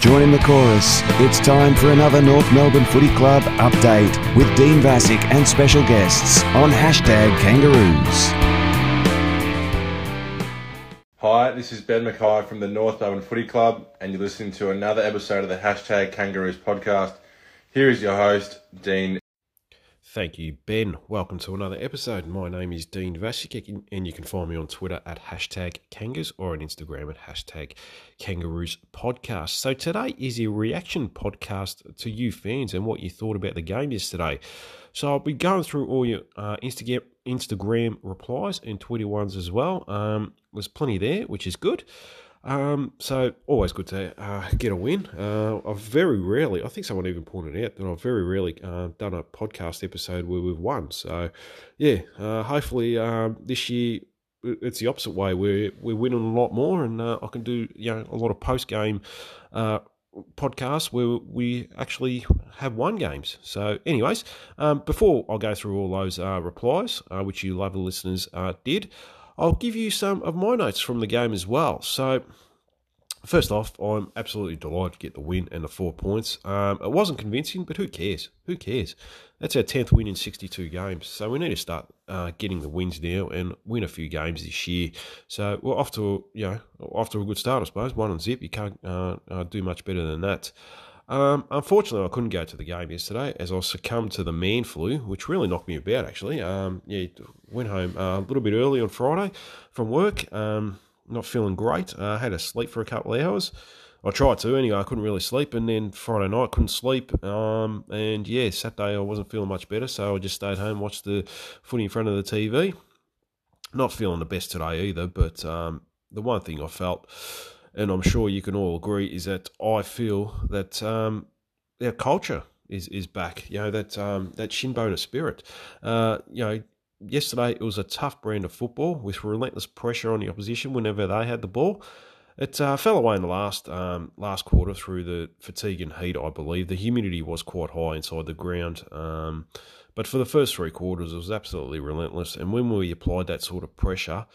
Join in the chorus. It's time for another North Melbourne Footy Club update with Dean Vasic and special guests on hashtag Kangaroos. Hi, this is Ben McKay from the North Melbourne Footy Club, and you're listening to another episode of the hashtag Kangaroos podcast. Here is your host, Dean Thank you, Ben. Welcome to another episode. My name is Dean Vasic, and you can find me on Twitter at hashtag Kangas or on Instagram at hashtag Kangaroos Podcast. So today is a reaction podcast to you fans and what you thought about the game yesterday. So I'll be going through all your uh, Instagram Instagram replies and Twitter ones as well. Um, there's plenty there, which is good. Um, so always good to uh, get a win. Uh, I've very rarely, I think someone even pointed out that I've very rarely uh, done a podcast episode where we've won. So yeah, uh, hopefully um, this year it's the opposite way. We're we're winning a lot more, and uh, I can do you know a lot of post game uh, podcasts where we actually have won games. So, anyways, um, before I go through all those replies, which you lovely listeners did, I'll give you some of my notes from the game as well. So, first off, I'm absolutely delighted to get the win and the four points. Um, it wasn't convincing, but who cares? Who cares? That's our 10th win in 62 games. So we need to start uh, getting the wins now and win a few games this year. So we're off to, you know, off to a good start, I suppose. One and zip, you can't uh, uh, do much better than that. Um, unfortunately, I couldn't go to the game yesterday as I succumbed to the man flu, which really knocked me about. Actually, um, yeah, went home uh, a little bit early on Friday from work. Um, not feeling great. I uh, had to sleep for a couple of hours. I tried to anyway. I couldn't really sleep, and then Friday night couldn't sleep. Um, and yeah, Saturday I wasn't feeling much better, so I just stayed home, watched the footy in front of the TV. Not feeling the best today either, but um, the one thing I felt and I'm sure you can all agree, is that I feel that um, culture is is back. You know that um, that shinboner spirit. Uh, you know, yesterday it was a tough brand of football with relentless pressure on the opposition whenever they had the ball. It uh, fell away in the last um, last quarter through the fatigue and heat. I believe the humidity was quite high inside the ground. Um, but for the first three quarters, it was absolutely relentless. And when we applied that sort of pressure,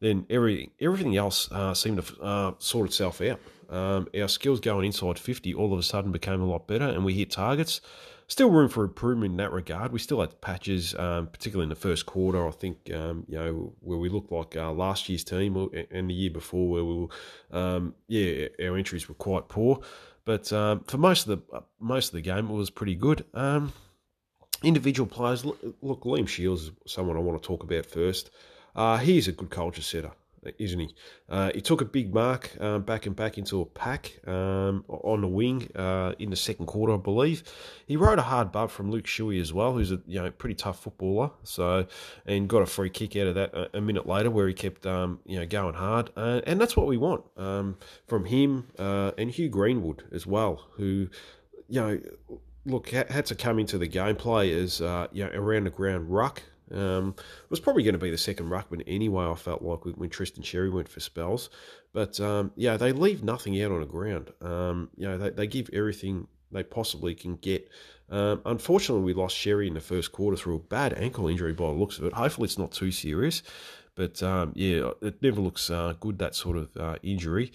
then every, everything else uh, seemed to uh, sort itself out. Um, our skills going inside 50 all of a sudden became a lot better and we hit targets. Still room for improvement in that regard. We still had patches, um, particularly in the first quarter. I think um, you know where we looked like uh, last year's team and the year before, where we were, um, yeah, our entries were quite poor. But um, for most of the uh, most of the game, it was pretty good. Um, individual players, look, look, Liam Shiels is someone I want to talk about first. Uh, he's a good culture setter, isn't he? Uh, he took a big mark um, back and back into a pack um, on the wing uh, in the second quarter, I believe. He rode a hard butt from Luke Shuey as well, who's a you know pretty tough footballer. So and got a free kick out of that a, a minute later, where he kept um, you know going hard, uh, and that's what we want um, from him uh, and Hugh Greenwood as well, who you know look had to come into the gameplay as uh, you know around the ground ruck um, it was probably going to be the second ruckman anyway. I felt like when Tristan Xerri went for spells, but um, yeah, they leave nothing out on the ground. Um, you know, they, they give everything they possibly can get. Um, unfortunately, we lost Xerri in the first quarter through a bad ankle injury by the looks of it. Hopefully, it's not too serious, but um, yeah, it never looks uh, good that sort of uh, injury.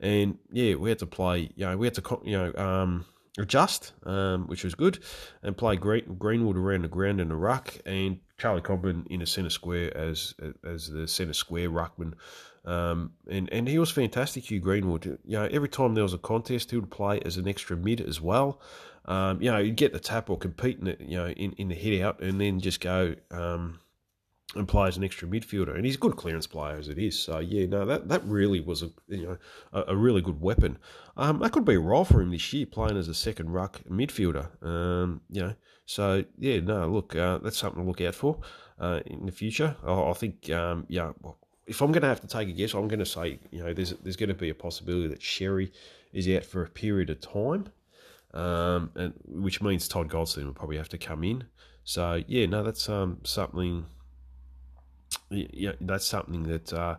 And yeah, we had to play. You know, we had to you know um, adjust, um, which was good, and play Green, Greenwood around the ground in the ruck, and Charlie Comben in a centre square as as the centre square ruckman. Um, and, and he was fantastic, Hugh Greenwood. You know, every time there was a contest, he would play as an extra mid as well. Um, you know, you'd get the tap or compete in it, you know, in, in the hit out and then just go um, as an extra midfielder. And he's a good clearance player as it is. So yeah, no, that, that really was a you know a, a really good weapon. Um, that could be a role for him this year, playing as a second ruck midfielder. Um, you know, so yeah, no, look, uh, that's something to look out for uh, in the future. I, I think um, yeah. If I'm going to have to take a guess, I'm going to say, you know, there's there's going to be a possibility that Xerri is out for a period of time, um, and which means Todd Goldstein will probably have to come in. So yeah, no, that's um, something yeah, that's something that uh,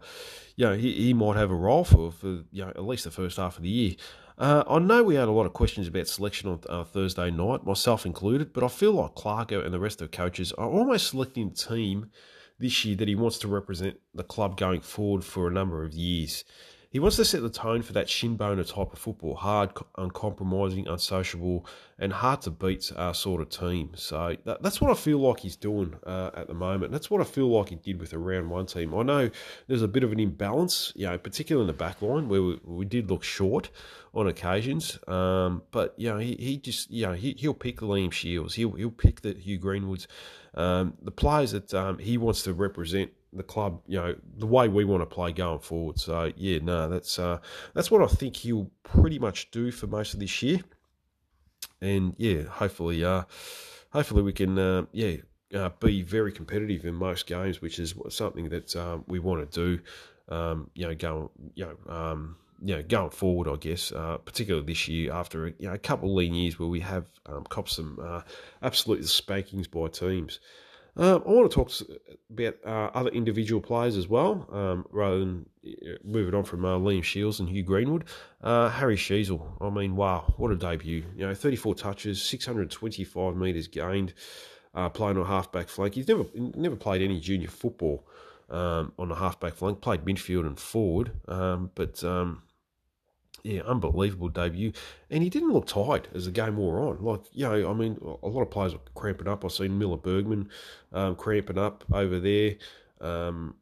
you know he, he might have a role for for you know at least the first half of the year. Uh, I know we had a lot of questions about selection on uh, Thursday night, myself included, but I feel like Clarko and the rest of the coaches are almost selecting a team this year that he wants to represent the club going forward for a number of years. He wants to set the tone for that shin boner type of football, hard, uncompromising, unsociable, and hard to beat uh, sort of team. So that, that's what I feel like he's doing uh, at the moment. That's what I feel like he did with a round one team. I know there's a bit of an imbalance, you know, particularly in the back line where we, we did look short on occasions. Um, but you know, he, he just you know he he'll pick Liam Shiels, he'll he'll pick the Hugh Greenwoods, um, the players that um, he wants to represent the club, you know, the way we want to play going forward. So yeah, no, that's uh, that's what I think he'll pretty much do for most of this year. And yeah, hopefully, uh, hopefully we can, uh, yeah, uh, be very competitive in most games, which is something that um, we want to do. Um, you know, going, you know, um, you know, going forward, I guess, uh, particularly this year after you know a couple of lean years where we have um, copped some uh, absolute spankings by teams. Um, I want to talk about uh, other individual players as well, um, rather than uh, moving on from uh, Liam Shiels and Hugh Greenwood. Uh, Harry Sheezel, I mean, wow, what a debut! You know, 34 touches, 625 metres gained, uh, playing on a halfback flank. He's never never played any junior football um, on the halfback flank. Played midfield and forward, um, but um, yeah, unbelievable debut. And he didn't look tight as the game wore on. Like, you know, I mean, a lot of players were cramping up. I've seen Miller Bergman um, cramping up over there, um,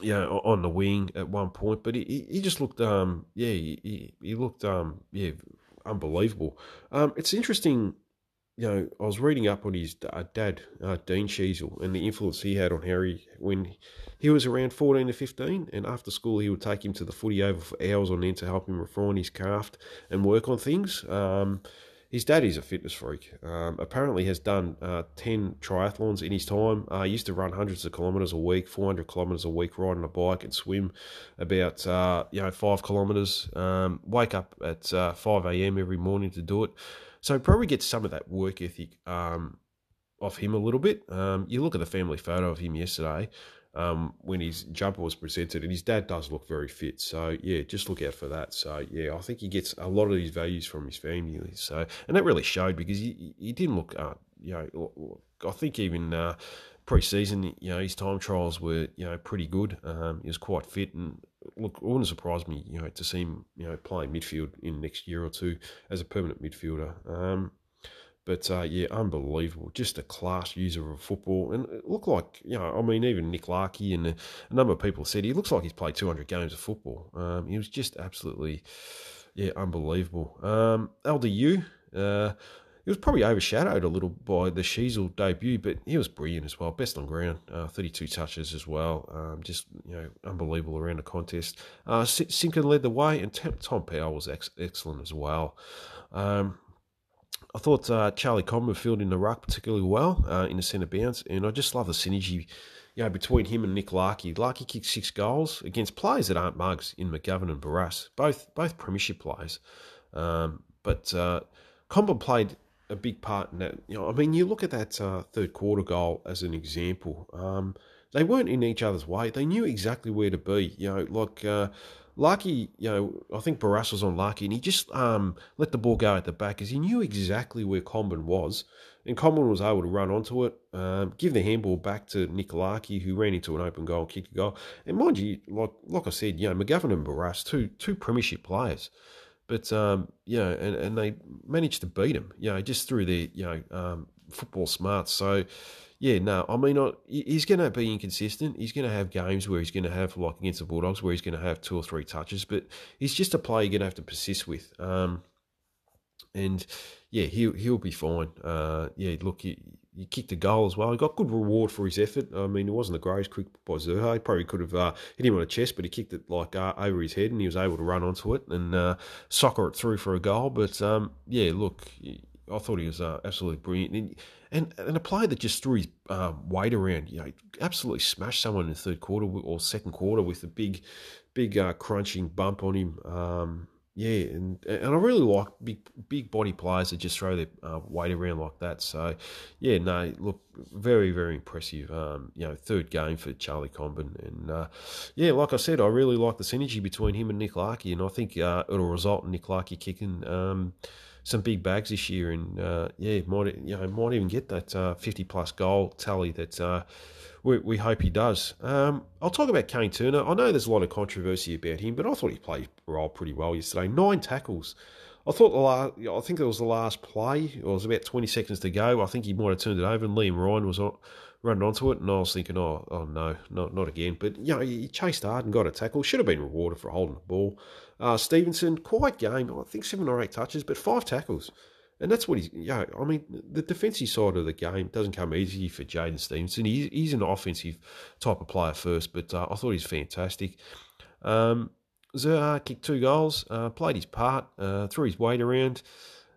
you know, on the wing at one point. But he, he just looked, um, yeah, he, he looked, um, yeah, unbelievable. Um, it's interesting you know, I was reading up on his uh, dad, uh, Dean Sheezel, and the influence he had on Harry when he was around 14 to 15. And after school, he would take him to the footy oval for hours on end to help him refine his craft and work on things. Um, his dad is a fitness freak. Um, apparently, has done uh, 10 triathlons in his time. Uh, used to run hundreds of kilometres a week, 400 kilometres a week, riding a bike and swim about uh, you know five kilometres. Um, wake up at uh, 5 a.m. every morning to do it. So probably get some of that work ethic um, off him a little bit. Um, you look at the family photo of him yesterday um, when his jumper was presented, and his dad does look very fit. So yeah, just look out for that. So yeah, I think he gets a lot of his values from his family. So and that really showed because he he didn't look, uh, you know, I think even. Uh, pre-season, you know, his time trials were, you know, pretty good. Um, he was quite fit, and look, it wouldn't surprise me, you know, to see him, you know, playing midfield in next year or two as a permanent midfielder. Um, but uh, yeah, unbelievable. Just a class user of football. And it looked like, you know, I mean, even Nick Larkey and a, a number of people said he looks like he's played 200 games of football. Um, he was just absolutely, yeah, unbelievable. Um, LDU, uh, he was probably overshadowed a little by the Sheezel debut, but he was brilliant as well. Best on ground, uh, 32 touches as well. Um, just, you know, unbelievable around the contest. Uh, Simpkin led the way, and Tom Powell was ex- excellent as well. Um, I thought uh, Charlie Comben filled in the ruck particularly well uh, in the centre bounce, and I just love the synergy you know, between him and Nick Larkey. Larkey kicked six goals against players that aren't mugs in McGovern and Barrass, both both premiership players. Um, but uh, played a big part in that. You know, I mean, you look at that uh, third quarter goal as an example. Um, they weren't in each other's way. They knew exactly where to be. You know, like uh, Lucky, you know, I think Barrass was on Lucky, and he just um, let the ball go at the back because he knew exactly where Comben was, and Comben was able to run onto it, um, give the handball back to Nick Larkey, who ran into an open goal, kick a goal. And mind you, like like I said, you know, McGovern and Barrass, two two premiership players. But um, know, and, and they managed to beat him, you know, just through their you know um, football smarts. So yeah, no, I mean, he's going to be inconsistent. He's going to have games where he's going to have like against the Bulldogs where he's going to have two or three touches, but he's just a player you're going to have to persist with. Um, and yeah, he'll he'll be fine. Uh, yeah, look, he, he kicked a goal as well. He got good reward for his effort. I mean, it wasn't the greatest quick by Zurhaar. He probably could have uh, hit him on the chest, but he kicked it like uh, over his head, and he was able to run onto it and uh, soccer it through for a goal. But um, yeah, look, I thought he was uh, absolutely brilliant, and, and a player that just threw his uh, weight around. You know, absolutely smashed someone in the third quarter or second quarter with a big, big uh, crunching bump on him. Um, yeah, and and I really like big big body players that just throw their uh, weight around like that. So, yeah, no, look, very very impressive. Um, you know, third game for Charlie Comben, and uh, yeah, like I said, I really like the synergy between him and Nick Larkey, and I think uh, it'll result in Nick Larkey kicking. Um, some big bags this year, and uh, yeah, might you know might even get that uh, fifty plus goal tally that uh, we, we hope he does. Um, I'll talk about Kane Turner. I know there's a lot of controversy about him, but I thought he played role pretty well yesterday. Nine tackles. I thought the last, I think it was the last play. It was about 20 seconds to go. I think he might have turned it over, and Liam Ryan was on, running onto it, and I was thinking, oh, oh no, not not again. But you know, he chased hard and got a tackle. Should have been rewarded for holding the ball. Uh, Stephenson, quiet game. I think seven or eight touches, but five tackles. And that's what he's, yeah, I mean, the defensive side of the game doesn't come easy for Jaidyn Stephenson. He's, he's an offensive type of player first, but uh, I thought he's fantastic. Um, kicked two goals, uh, played his part, uh, threw his weight around.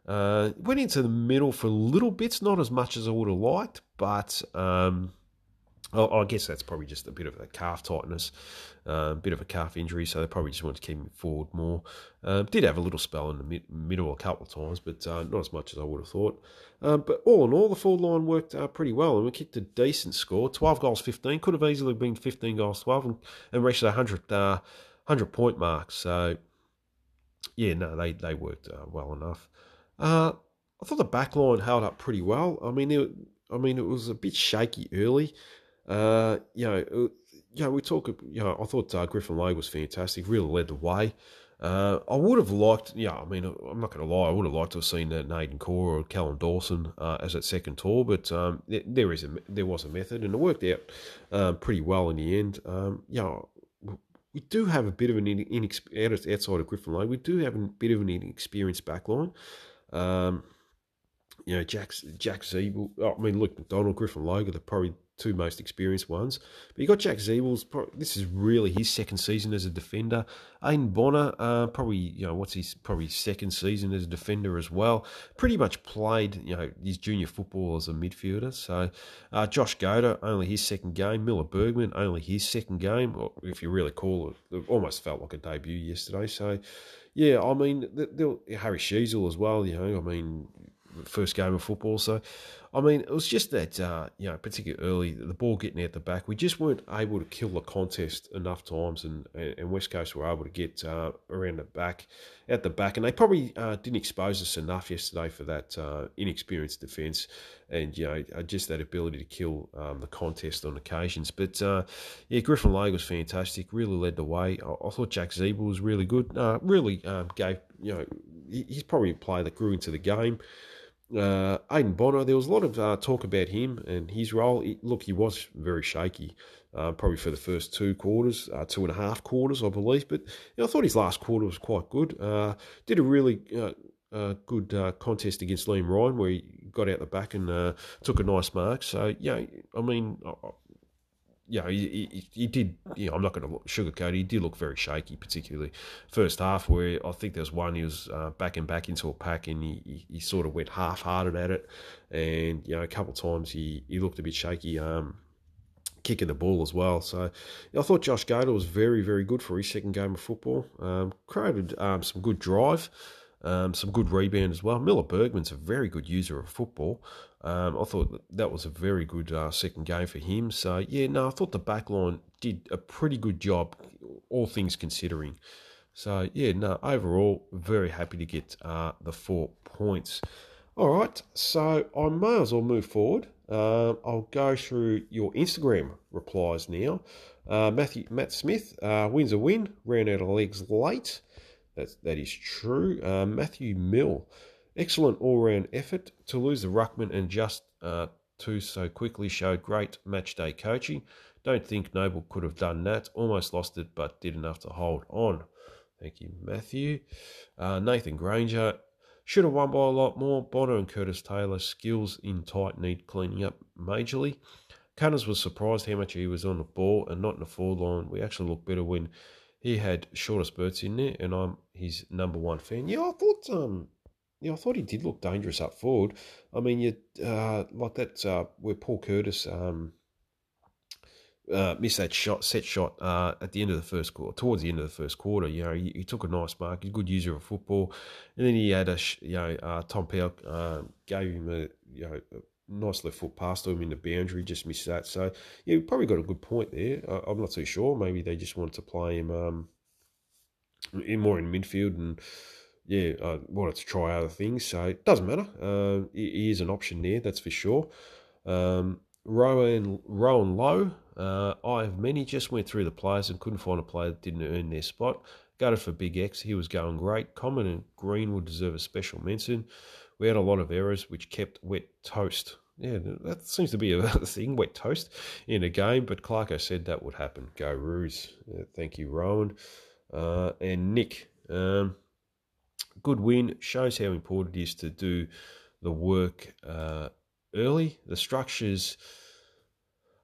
Uh, went into the middle for little bits, not as much as I would have liked, but um, I guess that's probably just a bit of a calf tightness, a uh, bit of a calf injury, so they probably just wanted to keep him forward more. Uh, did have a little spell in the mid- middle a couple of times, but uh, not as much as I would have thought. Um, but all in all, the forward line worked uh, pretty well, and we kicked a decent score 12 goals, 15. Could have easily been 15 goals, 12, and, and reached a 100, 100 uh, point mark. So, yeah, no, they, they worked uh, well enough. Uh, I thought the back line held up pretty well. I mean, it, I mean, it was a bit shaky early. Uh, you know, uh, you know, we talk. You know, I thought uh, Griffin Logue was fantastic. Really led the way. Uh, I would have liked, yeah, I mean, I'm not going to lie, I would have liked to have seen uh, Nathan Corr or Kallan Dawson uh, as that second tour, but um, there is a there was a method, and it worked out um, pretty well in the end. Um, yeah, we do have a bit of an inex- outside of Griffin Logue, we do have a bit of an inexperienced backline. Um, you know, Jack Jack Ziebell. Oh, I mean, look, McDonald, Griffin Logue are probably two most experienced ones. But you got Jack Ziebell's. This is really his second season as a defender. Aiden Bonar, uh, probably you know what's his probably second season as a defender as well. Pretty much played you know his junior football as a midfielder. So uh, Josh Goater, only his second game. Miller Bergman, only his second game. Or if you really call it, it almost felt like a debut yesterday. So yeah, I mean, Harry Sheezel as well. You know, I mean, first game of football. So, I mean, it was just that, uh, you know, particularly early, the ball getting out the back, we just weren't able to kill the contest enough times, and, and West Coast were able to get uh, around the back, at the back, and they probably uh, didn't expose us enough yesterday for that uh, inexperienced defence, and you know, uh, just that ability to kill um, the contest on occasions. But uh, yeah, Griffin Logue was fantastic, really led the way. I, I thought Jack Ziebell was really good, really um, gave, you know, he's probably a player that grew into the game uh, Aiden Bonar, there was a lot of uh, talk about him and his role. Look, he was very shaky, uh, probably for the first two quarters, uh, two and a half quarters, I believe. But you know, I thought his last quarter was quite good. Uh, did a really uh, good contest against Liam Ryan where he got out the back and took a nice mark. So, yeah, I mean, yeah, he, he, he, did. You know, I'm not going to sugarcoat. He did look very shaky, particularly first half, where I think there was one he was uh, backing back into a pack and he, he, he sort of went half-hearted at it, and you know, a couple of times he, he looked a bit shaky. Um, kicking the ball as well. So I thought Josh Goater was very, very good for his second game of football. Um, created um, some good drive, um, some good rebound as well. Miller Bergman's a very good user of football. Um, I thought that was a very good uh, second game for him. So, yeah, no, I thought the back line did a pretty good job, all things considering. So, yeah, no, overall, very happy to get uh, the four points. All right, so I may as well move forward. Uh, I'll go through your Instagram replies now. Uh, Matthew Matt Smith uh, wins a win, ran out of legs late. That's, that is true. Uh, Matthew Mill Excellent all round effort. To lose the Ruckman and just uh, two so quickly showed great match day coaching. Don't think Noble could have done that. Almost lost it, but did enough to hold on. Thank you, Matthew. Uh, Nathan Granger should have won by a lot more. Bonar and Curtis Taylor skills in tight need cleaning up majorly. Cunners was surprised how much he was on the ball and not in the forward line. We actually looked better when he had shorter spurts in there, and I'm his number one fan. Yeah, I thought um yeah, I thought he did look dangerous up forward. I mean, you uh, like that uh, where Paul Curtis um, uh, missed that shot, set shot uh, at the end of the first quarter, towards the end of the first quarter. You know, he, he took a nice mark. He's a good user of football, and then he had a you know uh, Tom Powell uh, gave him a you know. A, nice left foot pass to him in the boundary, just missed that. So, yeah, probably got a good point there. I'm not too sure. Maybe they just wanted to play him um, in more in midfield and yeah, I wanted to try other things, so it doesn't matter. Uh, he is an option there, that's for sure. Um, Rowan, Rowan Lowe, uh, I have many, just went through the players and couldn't find a player that didn't earn their spot. Gutted for Big X, he was going great. Comben and Greenwood deserve a special mention. We had a lot of errors which kept wet toast. Yeah, that seems to be a thing, wet toast in a game, but Clarko said that would happen. Go Roos. Uh, thank you, Rowan. Uh, and Nick. Um, good win. Shows how important it is to do the work uh, early. The structures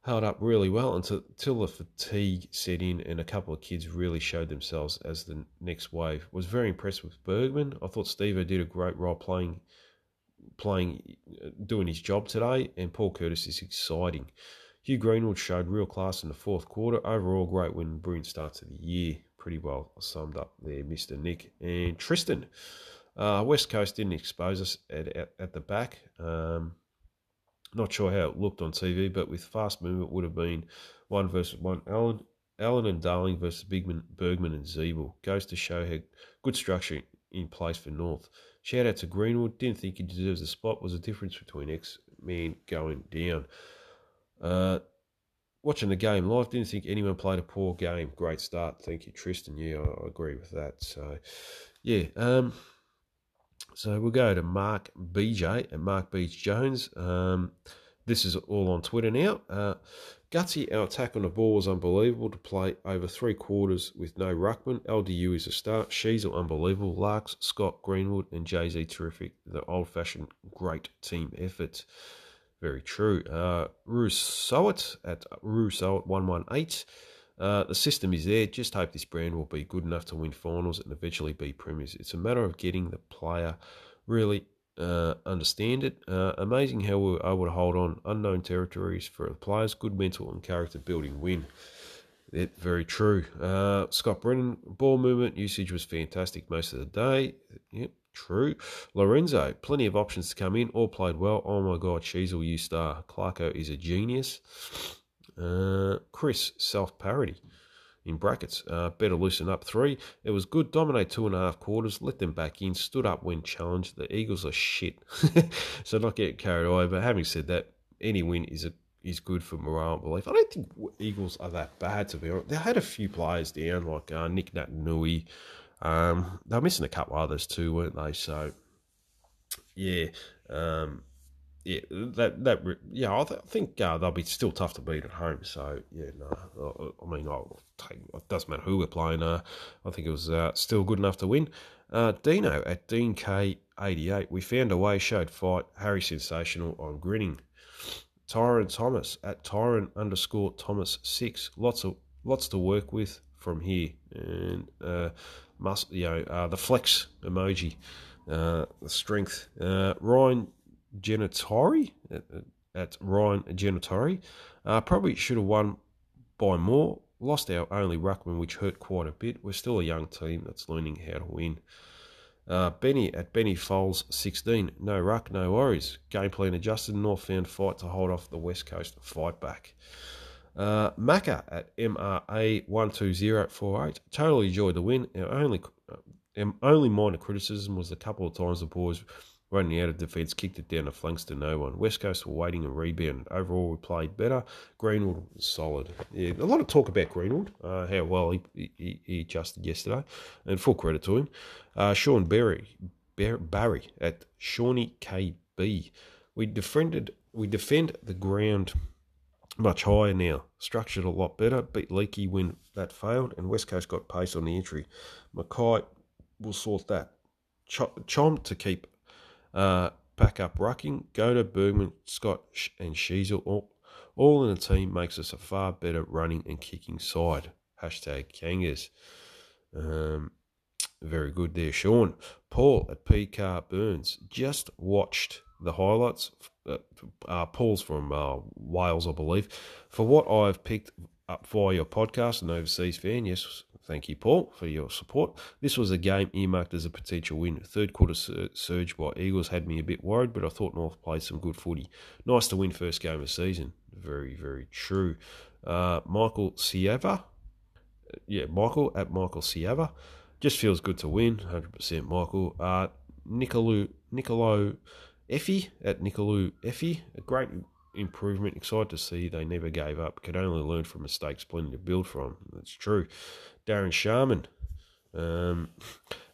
held up really well until, until the fatigue set in and a couple of kids really showed themselves as the next wave. Was very impressed with Bergman. I thought Steve did a great role playing playing uh, doing his job today and Paul Curtis is exciting. Hugh Greenwood showed real class in the fourth quarter. Overall great win brilliant start to the year. Pretty well summed up there, Mr. Nick. And Tristan. Uh, West Coast didn't expose us at, at, at the back. Um, not sure how it looked on TV, but with fast movement would have been one versus one. Allen, Allen and Darling versus Bigman, Bergman and Ziebell. Goes to show how good structure in place for North. Shout out to Greenwood. Didn't think he deserves a spot. Was a difference between X Men going down. Uh, watching the game live, didn't think anyone played a poor game. Great start. Thank you, Tristan. Yeah, I, agree with that. So, yeah. Um, so we'll go to Mark BJ and Mark Beach Jones. Um, this is all on Twitter now. Uh, Gutsy, our attack on the ball was unbelievable to play over three quarters with no ruckman. LDU is a start. Sheezel unbelievable. Larks, Scott, Greenwood, and Jay Z terrific. The old fashioned great team effort. Very true. Uh, Rousseauit at Rousseauit 118. Uh, the system is there. Just hope this brand will be good enough to win finals and eventually be premiers. It's a matter of getting the player really uh, understand it. Uh, amazing how we were able to hold on unknown territories for the players. Good mental and character building win. It, very true. Uh, Scott Brennan, ball movement usage was fantastic most of the day. Yep, true. Lorenzo, plenty of options to come in. All played well. Oh my God, Sheezel, you star. Clarko is a genius. Uh, Chris, self parody in brackets. Uh, better loosen up three. It was good. Dominate two and a half quarters. Let them back in. Stood up when challenged. The Eagles are shit. so not getting carried away. But having said that, any win is a is good for morale and belief. I don't think Eagles are that bad to be honest. They had a few players down like uh, Nic Naitanui. Um, they were missing a couple others too, weren't they? So yeah. Um, yeah, that that yeah, I, th- I think uh, they'll be still tough to beat at home. So yeah, no, I mean, I'll take, it doesn't matter who we're playing. Uh, I think it was uh, still good enough to win. Uh, Dino at Dean K eighty eight, we found a way, showed fight. Harry sensational I'm grinning. Tyron Thomas at Tyron underscore Thomas six, lots of lots to work with from here, and uh, must you know uh, the flex emoji, the strength. Ryan Genitori at, at Ryan Genitori. Uh, probably should have won by more. Lost our only ruckman, which hurt quite a bit. We're still a young team that's learning how to win. Uh, Benny at Benny Foles 16. No ruck, no worries. Game plan adjusted. North found fight to hold off the West Coast fight back. Uh, Macca at MRA 12048. Totally enjoyed the win. Our only, uh, only minor criticism was a couple of times the boys Running out of defence, kicked it down the flanks to no one. West Coast were waiting and rebound. Overall, we played better. Greenwood was solid. Yeah, a lot of talk about Greenwood, uh, how well he, he, he, adjusted yesterday, and full credit to him. Uh, Sean Berry, Barry at Shawnee KB. We defended we defend the ground much higher now, structured a lot better. Beat Leaky when that failed, and West Coast got pace on the entry. McKay will sort that. Ch- Chom to keep uh, back up rucking. Go to Bergman, Scott, and Sheezel all, all in a team makes us a far better running and kicking side. Hashtag Kangas. Um, very good there, Sean. Paul at P Car Burns just watched the highlights. Uh, uh, Paul's from uh, Wales, I believe. For what I've picked up via your podcast, an overseas fan, yes, Thank you, Paul, for your support. This was a game earmarked as a potential win. Third quarter surge by Eagles had me a bit worried, but I thought North played some good footy. Nice to win first game of season. Very, very true. Uh, Michael Siava. Yeah, Michael at Michael Siava. just feels good to win. Hundred percent, Michael. Uh, Nicolo Nicolo Effie at Nicolo Effie, a great improvement. Excited to see they never gave up. Could only learn from mistakes, plenty to build from. That's true. Darren Sharman um,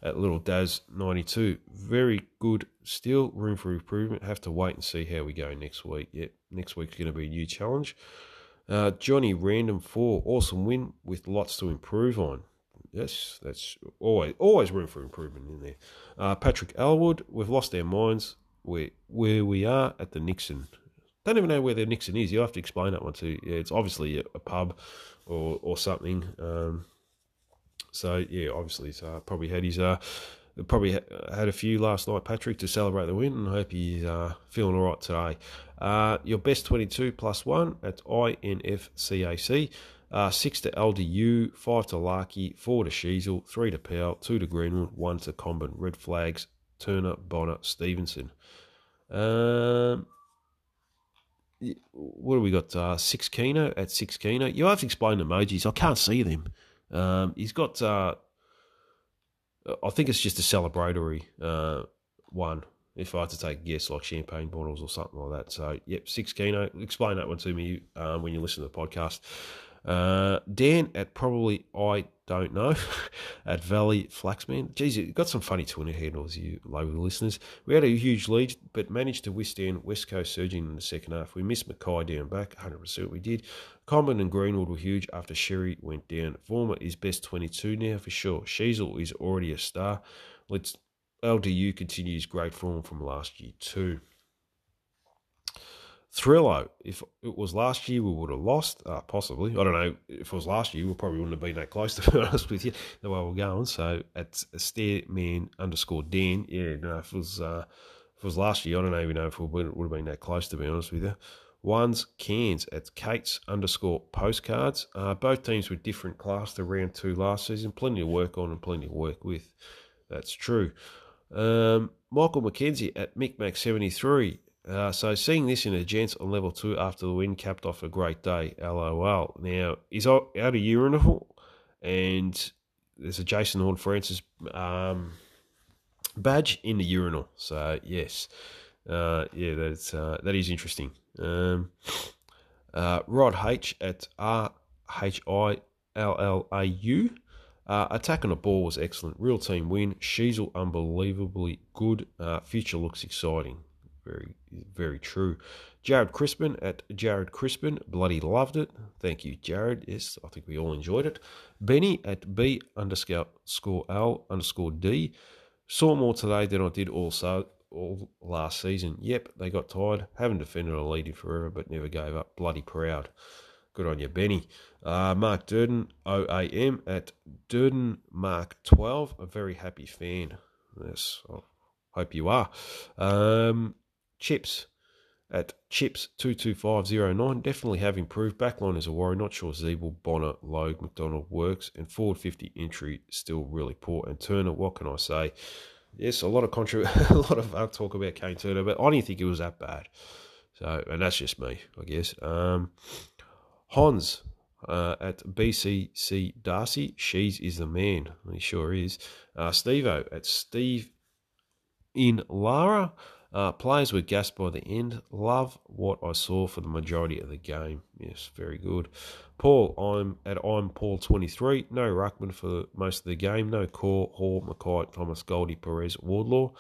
at Little Daz 92. Very good. Still room for improvement. Have to wait and see how we go next week. Yep, next week's going to be a new challenge. Uh, Johnny Random 4. Awesome win with lots to improve on. Yes, that's always always room for improvement in there. Uh, Patrick Elwood, we've lost our minds where where we are at the Nixon. Don't even know where the Nixon is. You have to explain that one too. Yeah, it's obviously a, pub or or something. Um, so yeah, obviously he's uh, probably had his uh, probably had a few last night, Patrick, to celebrate the win, and hope he's uh, feeling all right today. Uh, your best 22 plus one at INFCAC. Uh, six to LDU, five to Larkey, four to Sheezel, three to Powell, two to Greenwood, one to Comben. Red flags, Turner, Bonar, Stephenson. Um, what do we got? Uh, six Keno at six Keno. You have to explain emojis. I can't see them. Um, he's got, uh, I think it's just a celebratory uh, one. If I had to take a guess, like champagne bottles or something like that. So, yep, six Keno. Explain that one to me um, when you listen to the podcast. Uh, Dan at probably I don't know at Valley Flaxman. Geez, you got some funny Twitter handles, you local listeners. We had a huge lead, but managed to withstand West Coast surging in the second half. We missed McKay down back, 100% we did. Comben and Greenwood were huge after Xerri went down. Former is best 22 now for sure. Sheezel is already a star. Let's LDU continues great form from last year too. Thrillo, if it was last year, we would have lost, uh, possibly. I don't know. If it was last year, we probably wouldn't have been that close, to be honest with you, the way we're going. So it's stairman underscore Dan. Yeah, no, if it was, uh, if it was last year, I don't even know if we would have been that close, to be honest with you. One's cans at Kate's underscore postcards. Uh, both teams were different class to round two last season. Plenty to work on and plenty to work with. That's true. Um, Michael McKenzie at MicMac73. Uh, so seeing this in a gents on level two after the win capped off a great day. LOL. Now he's out of urinal, and there's a Jason Horn Francis um, badge in the urinal. So yes, uh, yeah, that's uh, that is interesting. Um, uh, Rod H at R H I L L A U. Uh, attack on the ball was excellent. Real team win. Sheezel unbelievably good. Uh, future looks exciting. Very, very true. Jared Crispin at Jared Crispin, bloody loved it. Thank you, Jared. Yes, I think we all enjoyed it. Benny at B underscore score L underscore D. Saw more today than I did also all last season. Yep, they got tired. Haven't defended a lead in forever, but never gave up. Bloody proud. Good on you, Benny. Uh, Mark Durden, OAM at Durden Mark 12. A very happy fan. Yes, I hope you are. Um, Chips at Chips22509 definitely have improved. Backline is a worry. Not sure Ziebell, Bonar, Logue, McDonald works. And forward 50 entry still really poor. And Turner, what can I say? Yes, a lot of a lot of uh, talk about Kane Turner, but I didn't think it was that bad. So, and that's just me, I guess. Um, Hans uh, at BCC Darcy, she's is the man. He sure is. Uh, Stevo at Steve in Lara. Uh, players were gassed by the end. Love what I saw for the majority of the game. Yes, very good. Paul, I'm at I'm Paul 23. No Ruckman for most of the game. No Corr, Hall, McKay, Thomas, Goldie, Perez, Wardlaw.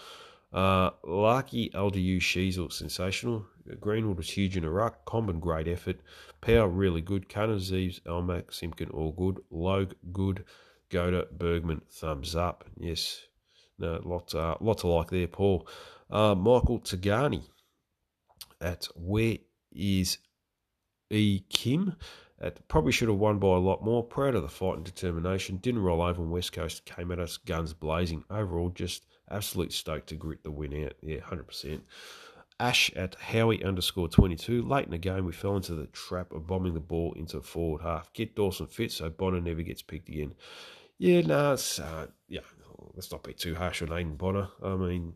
Uh, Larkey, LDU, Sheezel, sensational. Greenwood was huge in a ruck. Comben, great effort. Power, really good. Cunner, Zeeves, Elmac, Simpkin, all good. Logue, good. Goater, Bergman, thumbs up. Yes, no, lot, uh, lot to like there, Paul. Uh, Michael Tagani at Where is E. Kim? At, probably should have won by a lot more. Proud of the fight and determination. Didn't roll over on West Coast. Came at us guns blazing. Overall, just absolute stoked to grit the win out. Yeah, 100%. Ash at Howie underscore 22. Late in the game, we fell into the trap of bombing the ball into the forward half. Get Dawson fit so Bonar never gets picked again. Yeah, no, nah, uh, yeah, let's not be too harsh on Aiden Bonar. I mean,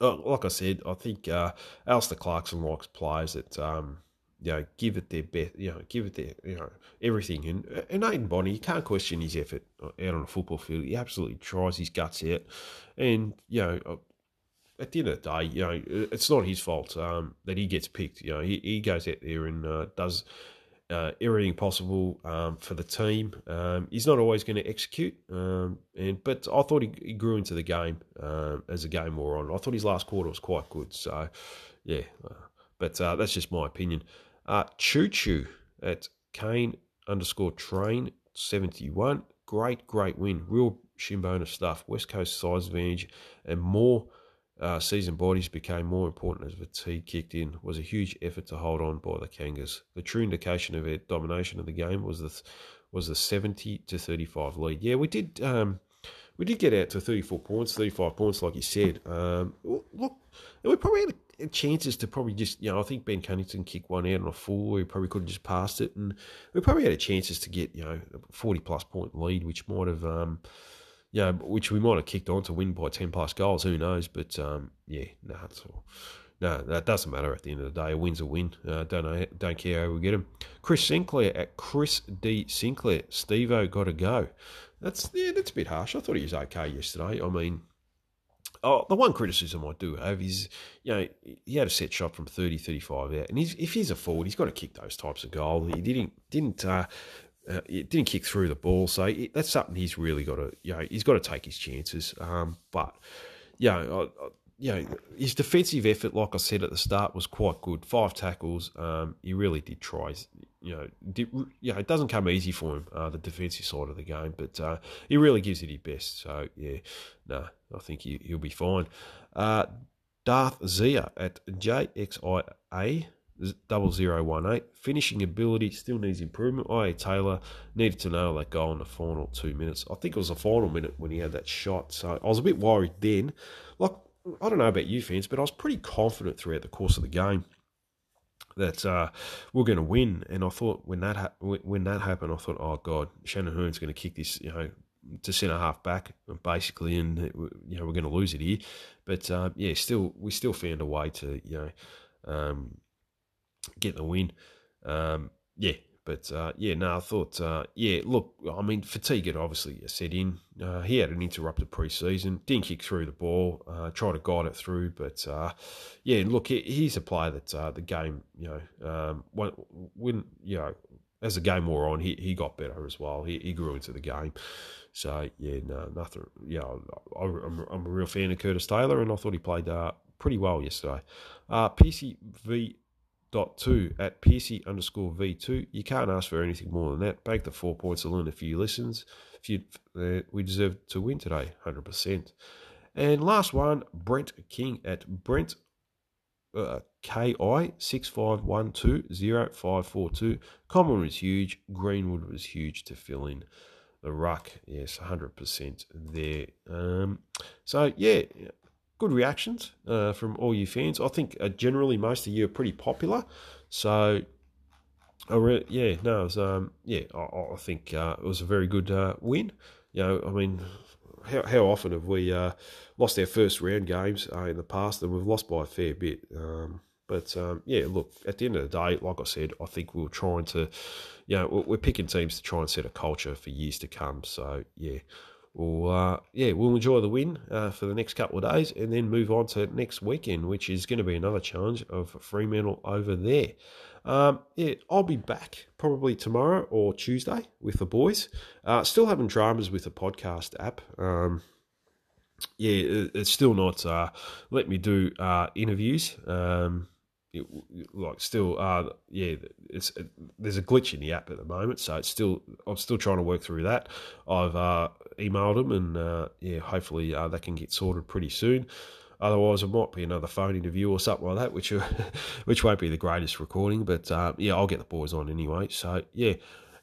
like I said, I think uh, Alastair Clarkson likes players that um, you know, give it their best, you know, give it their, you know, everything. And and Aiden Bonar, you can't question his effort out on a football field. He absolutely tries his guts out, and you know, uh, at the end of the day, you know, it's not his fault um, that he gets picked. You know, he, he goes out there and uh, does uh, everything possible um, for the team. Um, he's not always going to execute, um, and but I thought he, he grew into the game um, as the game wore on. I thought his last quarter was quite good. So, yeah, uh, but uh, that's just my opinion. Uh, Choo Choo at Kane underscore train 71. Great, great win. Real shin shimbona stuff. West Coast size advantage and more uh, season bodies became more important as fatigue kicked in. was a huge effort to hold on by the Kangas. The true indication of their domination of the game was the was the 70 to 35 lead. Yeah, we did um, we did get out to 34 points, 35 points, like you said. Um, look, we probably had chances to probably just, you know, I think Ben Cunnington kicked one out on a full. We probably could have just passed it. And we probably had chances to get, you know, a 40 plus point lead, which might have, um, yeah, which we might have kicked on to win by 10 plus goals. Who knows? But, um, yeah, no, nah. No, that doesn't matter at the end of the day. A win's a win. Uh, don't know, don't care how we get him. Chris Sinclair at Chris D Sinclair. Stevo got to go. That's yeah, that's a bit harsh. I thought he was okay yesterday. I mean, oh, the one criticism I do have is, you know, he had a set shot from 30, 35 out, and he's, if he's a forward, he's got to kick those types of goals. He didn't didn't uh, uh, didn't kick through the ball, so that's something he's really got to, you know, he's got to take his chances. Um, but you know, I, I, you know, his defensive effort, like I said at the start, was quite good. Five tackles. Um, he really did try. You know, did, you know, it doesn't come easy for him, uh, the defensive side of the game, but uh, he really gives it his best. So, yeah, no, I think he, will be fine. Uh, Darth Zia at JXIA double zero one eight. Finishing ability still needs improvement. IA Taylor needed to nail that goal in the final two minutes. I think it was the final minute when he had that shot. So I was a bit worried then. Like I don't know about you fans, but I was pretty confident throughout the course of the game that uh, we're going to win. And I thought when that ha- when that happened, I thought, oh god, Shannon Hurn's going to kick this, you know, to centre half back basically, and you know we're going to lose it here. But uh, yeah, still we still found a way to you know um, get the win. Um, yeah, but uh, yeah, no, I thought, uh, yeah, look, I mean, fatigue had obviously set in. Uh, he had an interrupted preseason, didn't kick through the ball, uh, tried to guide it through, but uh, yeah, look, he, he's a player that uh, the game, you know, um, when, when, you know, as the game wore on, he, he got better as well. He, he grew into the game. So yeah, no, nothing. Yeah, I, am I'm a real fan of Curtis Taylor, and I thought he played pretty well yesterday. Uh, PCV dot two at PC underscore V2. You can't ask for anything more than that. Bank the four points learn a few lessons. If you, uh, we deserve to win today, 100%. And last one, Brent King at Brent uh, KI six five one two zero five four two. Comben was huge. Greenwood was huge to fill in the ruck. Yes, 100% there. Um, so, yeah, good reactions uh, from all you fans. I think uh, generally most of you are pretty popular. So, I re- yeah, no, it was, um, yeah, I, I think uh, it was a very good uh, win. You know, I mean, how, how often have we uh, lost our first round games uh, in the past, and we've lost by a fair bit. Um, but um, yeah, look, at the end of the day, like I said, I think we are trying to, you know, we're picking teams to try and set a culture for years to come. So yeah, we'll uh, yeah we'll enjoy the win uh, for the next couple of days and then move on to next weekend which is going to be another challenge of fremantle over there. Um, yeah i'll be back probably tomorrow or tuesday with the boys. Uh, still having dramas with the podcast app. Um, yeah it's still not uh, let me do uh, interviews. Um, it, like still uh yeah it's it, there's a glitch in the app at the moment so it's still i'm still trying to work through that. I've uh emailed them and uh yeah hopefully uh, that can get sorted pretty soon otherwise it might be another phone interview or something like that which which won't be the greatest recording but uh, yeah i'll get the boys on anyway so yeah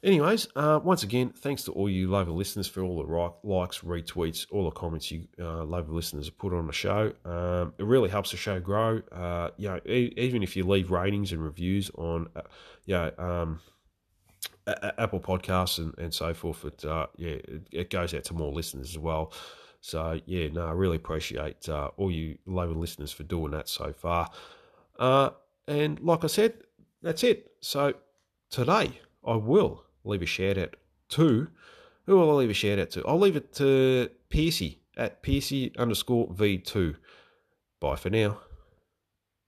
Anyways, uh, once again, thanks to all you lovely listeners for all the likes, retweets, all the comments you uh, Lover listeners have put on the show. Um, it really helps the show grow. Uh, you know, e- even if you leave ratings and reviews on, uh, you know, um, Apple Podcasts and, and so forth, it, uh, yeah, it, it, goes out to more listeners as well. So yeah, no, I really appreciate uh, all you Lover listeners for doing that so far. Uh, and like I said, that's it. So today I will leave a shout out to who will I leave a shout out to? I'll leave it to Piercy at Piercy underscore V2. Bye for now.